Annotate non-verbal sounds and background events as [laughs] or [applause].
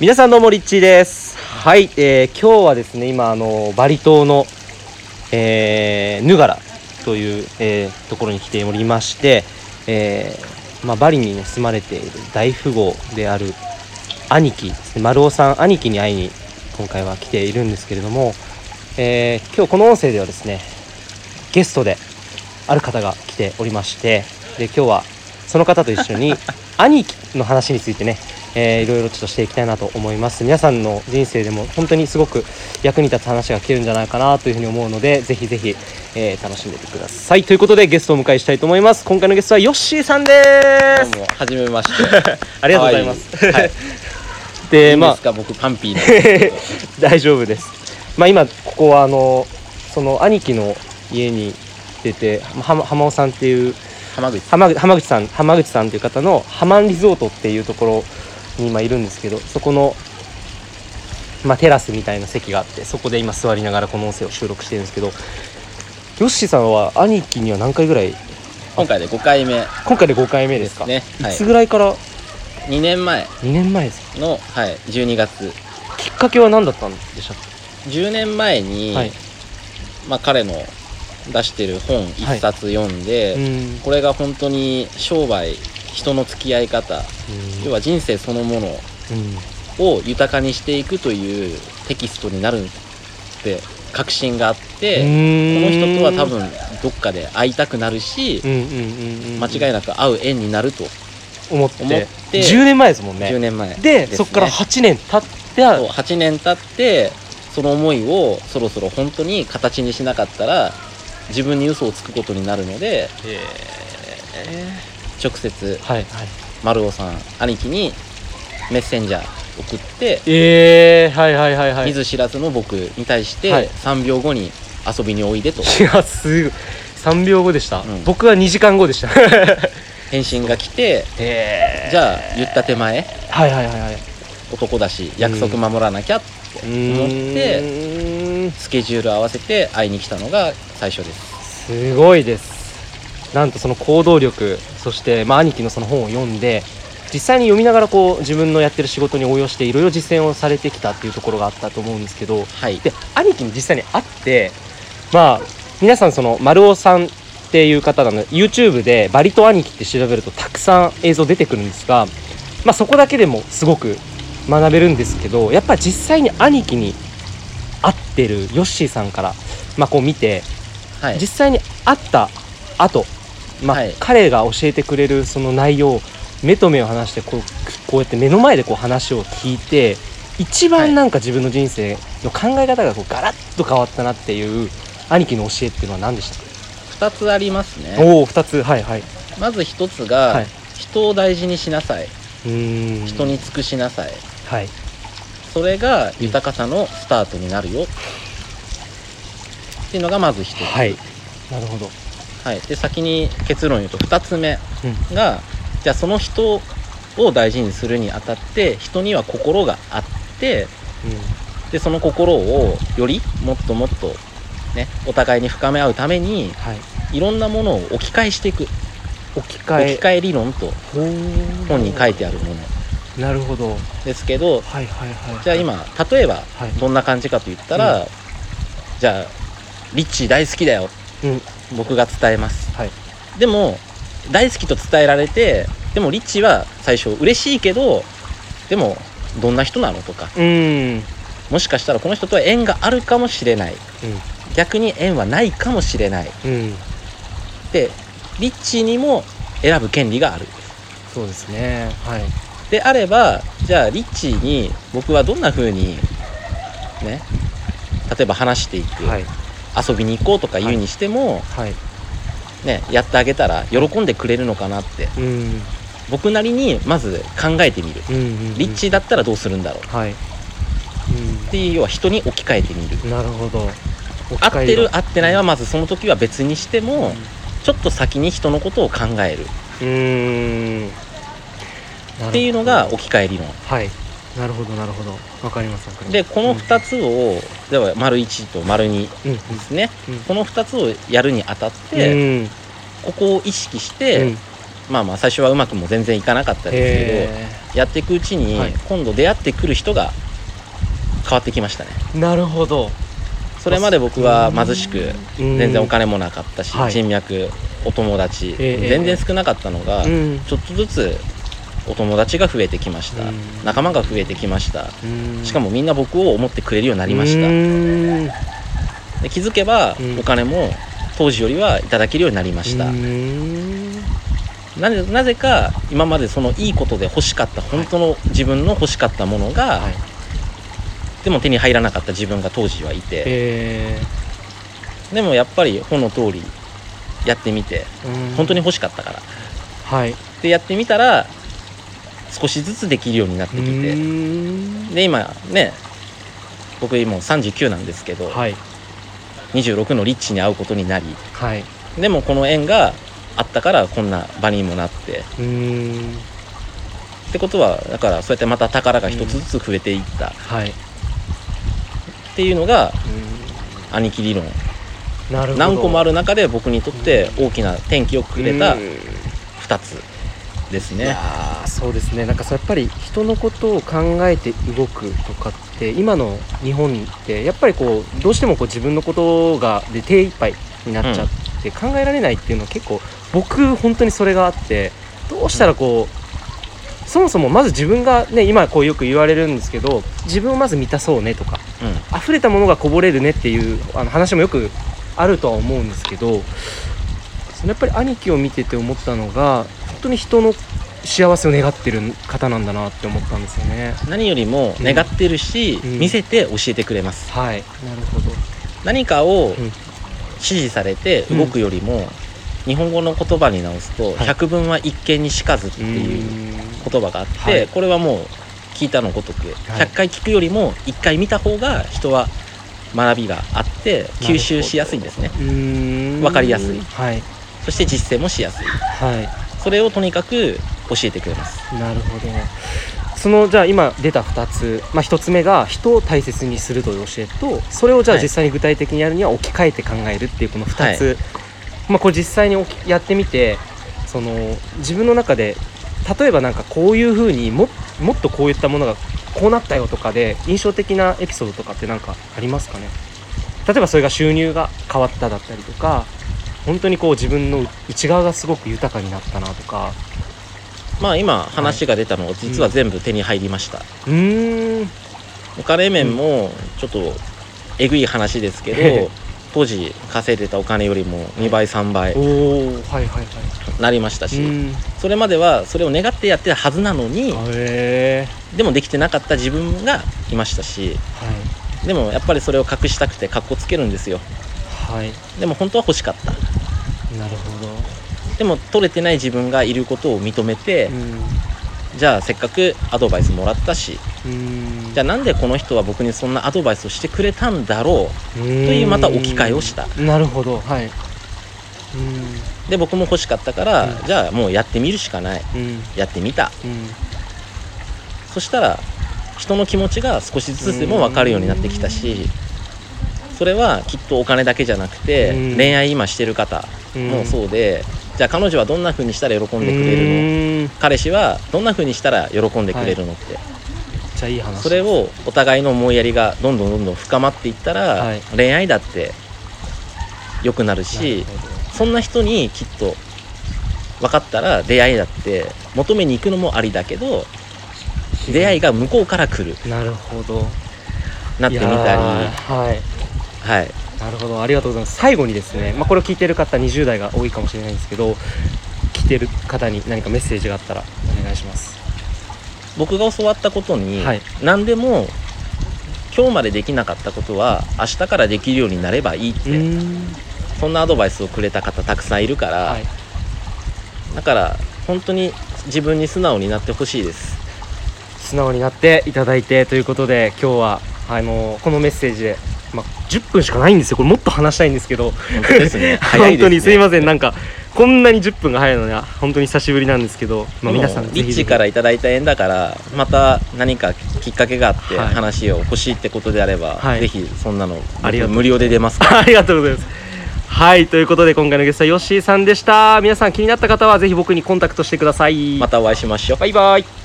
皆さんどうもリッチーです。はい、えー今日はですね今あのバリ島の、えーヌガラという、えーところに来ておりまして、えーまあ、バリに、ね、住まれている大富豪である兄貴ですね。丸尾さん兄貴に会いに今回は来ているんですけれども、えー今日この音声ではですねゲストである方が来ておりましてで今日はその方と一緒に [laughs] 兄貴の話についてね、えーいろいろちょっとしていきたいなと思います皆さんの人生でも本当にすごく役に立つ話が聞けるんじゃないかなというふうに思うのでぜひぜひ、えー楽しんでてくださいということでゲストをお迎えしたいと思います今回のゲストはヨッシーさんですどうも、はじめまして。[laughs] ありがとうございますはい。でまあいいですか、僕パンピーなんですけど。[laughs] 大丈夫ですまあ今ここはあのその兄貴の家に出て浜浜尾さんっていう浜口。浜口浜口さん浜口さんという方のハマンリゾートっていうところに今いるんですけどそこの、まあ、テラスみたいな席があってそこで今座りながらこの音声を収録してるんですけどヨッシーさんは兄貴には何回ぐらい？今回で5回目。今回で5回目ですか？ね。はい。いつ。ぐらいから？2年前。2年前ですか？の、はい、12月。きっかけは何だったんでしたっ10年前けに、はい。まあ彼の出してる本はい1冊読んで、うん。これが本当に商売、人の付き合い方、要は人生そのものうん。を豊かにしていくというテキストになるって確信があって、この人とは多分どっかで会いたくなるし、間違いなく会う縁になると。思って。思って10年前ですもんね。10年前でね。そこから8年経ってそう8年経ってその思いをそろそろ本当に形にしなかったら自分に嘘をつくことになるので、直接はいはい。丸尾さん兄貴にメッセンジャー送って、えー、はいはいはいはい。見ず知らずの僕に対してはい。3秒後に遊びにおいでと。いやすごい。3秒後でした、うん。僕は2時間後でした。[laughs] 返信が来てえじゃあ言った手前はいはいはいはい。男だし約束守らなきゃって思っててスケジュール合わせて会いに来たのが最初です。すごいですなんとその行動力そして、まあ、兄貴のその本を読んで実際に読みながらこう自分のやってる仕事に応用していろいろ実践をされてきたっていうところがあったと思うんですけどはい。で兄貴に実際に会ってまあ皆さんその丸尾さんっていう方なの YouTube で「バリと兄貴」って調べるとたくさん映像出てくるんですが、まあ、そこだけでもすごく学べるんですけどやっぱ実際に兄貴に会ってるヨッシーさんから、まあ、こう見てはい。実際に会った後、まあはい。彼が教えてくれるその内容を目と目を離してこうこうやって目の前でこう話を聞いて一はい。番なんか自分の人生の考え方がこうガラッと変わったなっていう兄貴の教えっていうのは何でした？か、2つありますね。おお2つ。はいはい。まず1つはがい。人を大事にしなさい、うーん。人に尽くしなさい。はい。それが豊かさのスタートになるよ。っていうのがまず1つ、はい。なるほどはい。で先に結論言うと2つ目うん。がじゃあその人を大事にするにあたって人には心があってでその心をよりもっともっとねお互いに深め合うためにはい。いろんなものを置き換えしていく。置き換え。置き換え理論と本に書いてあるもの。なるほど。ですけどはいはいはいじゃあ今例えばはい。どんな感じかと言ったら、じゃあリッチー大好きだよ。うん僕が伝えます。はい。でも大好きと伝えられてでもリッチーは最初嬉しいけどでもどんな人なのとか。もしかしたらこの人とは縁があるかもしれない。逆に縁はないかもしれない。うん。でリッチーにも選ぶ権利がある。そうですね。はい。であればじゃあリッチーに僕はどんな風にね例えば話していく、はい遊びに行こうとか言うにしても、はい。ねやってあげたら喜んでくれるのかなって。うん。僕なりにまず考えてみる。うんうんうん。リッチーだったらどうするんだろう。はい、っていう要は人に置き換えてみる。うん、なるほど。合ってる合ってないはまずその時は別にしても、ちょっと先に人のことを考える。うーん。っていうのが置き換え理論。はいなるほどなるほど。わかりますわかります。でこの2つをでは丸1と丸2うん。ですね。うん。この2つをやるにあたっうて、ん。ここを意識して、うん。まあまあ最初はうまくも全然いかなかったですけへやっていくうちに、はい。今度出会ってくる人が変わってきましたね。なるほど。それまで僕は貧しくうん全然お金もなかったし、はい。人脈お友達、ええ。全然少なかったのが、うん。ちょっとずつお友達が増えてきました、うん。仲間が増えてきました。うん。しかもみんな僕を思ってくれるようになりました。うん。で気づけばうん。お金も当時よりはいただけるようになりました、うん。なぜなぜか今までそのいいことで欲しかった本当の自分の欲しかったものが、はい。でも手に入らなかった自分が当時はいて。えでもやっぱり本の通りやってみてん。本当に欲しかったから。はい。でやってみたら少しずつできるようになってきうてん。で今ね僕今39なんですけど、はい。26のリッチに会うことになり。はい。でもこの縁があったからこんな場にもなって。うん。ってことはだからそうやってまた宝が一つずつ増えていった。っはい。ていうのがうん。兄貴理論。何個もあるる中で僕にとって大きな転機をくれたうん。2つですねそうですね。なんかそうやっぱり人のことを考えて動くとかって今の日本ってやっぱりこうどうしてもこう自分のことがで手一杯になっちゃって考えられないっていうのは結構僕本当にそれがあってどうしたらこう、そもそもまず自分がね今こうよく言われるんですけど自分をまず満たそうねとかうん。溢れたものがこぼれるねっていうあの話もよくあるとは思うんですけどそのやっぱり兄貴を見てて思ったのが本当に人の幸せを願ってる方なんだなって思ったんですよね。何よりも願ってるし、うん。見せて教えてくれます。はい。なるほど。何かをん。指示されて動くよりも、日本語の言葉に直すと、はい。百聞は一見にしかずっていう言葉があって、はい。これはもう聞いたのごとく、100回聞くよりも1回見た方が人は学びがあって吸収しやすいんですね。うん。わかりやすい。はい。そして実践もしやすい。はい。それをとにかく教えてくれます。なるほど。そのじゃあ今出た2つ、まあ、1つ目が人を大切にするという教えとそれをじゃあはい。実際に具体的にやるには置き換えて考えるっていうこの2つ、まあ、これ実際にやってみてその自分の中で例えばなんかこういうふうにももっとこういったものがこうなったよとかで印象的なエピソードとかって何かありますかね？例えばそれが収入が変わっただったりとか本当にこう自分の内側がすごく豊かになったなとかまあ今話が出たのは実は全部手に入りました、うーんお金面もちょっとえぐい話ですけええ。ど当時稼いでたお金よりも2倍3倍おおはいはいはい。なりましたし、うん。それまではそれを願ってやってたはずなのにでもできてなかった自分がいましたしはい。でもやっぱりそれを隠したくてかっこつけるんですよ。はい。でも本当は欲しかったなるほど。でも取れてない自分がいることを認めて、うん。じゃあせっかくアドバイスもらったしうん。じゃあなんでこの人は僕にそんなアドバイスをしてくれたんだろとというまた置き換えをした。なるほど。はい。で僕も欲しかったから、うん。じゃあもうやってみるしかない。うん。やってみた。うん。そしたら人の気持ちが少しずつでも分かるようになってきたしそれはきっとお金だけじゃなくてうん。恋愛今してる方もそうでじゃあ彼女はどんな風にしたら喜んでくれるの？彼氏はどんな風にしたら喜んでくれるのって。じゃあいい話。それをお互いの思いやりがどんどんどんどん深まっていったらはい。恋愛だって良くなるしそんな人にきっと分かったら出会いだって求めに行くのもありだけど出会いが向こうから来る。なるほど。なってみたり。はい。はいなるほどありがとうございます。最後にですね、まあ、これを聞いてる方20代が多いかもしれないんですけど聞いてる方に何かメッセージがあったらお願いします。僕が教わったことに、はい。何でも今日までできなかったことは明日からできるようになればいいって、ん。そんなアドバイスをくれた方たくさんいるから、はい。だから本当に自分に素直になってほしいです。素直になっていただいてということで今日はあのこのメッセージで、まあ、10分しかないんですよ。これもっと話したいんですけど。本当ですね。本当にすいません。なんかこんなに10分が早いのには本当に久しぶりなんですけど、まあ、皆さんリッチからいただいた縁だからまた何かきっかけがあってはい。話を欲しいってことであれば、はい。ぜひそんなの無料で出ますか。ら [laughs] ありがとうございます。はいということで今回のゲストはヨッシーさんでした。皆さん気になった方はぜひ僕にコンタクトしてください。またお会いしましょう。バイバイ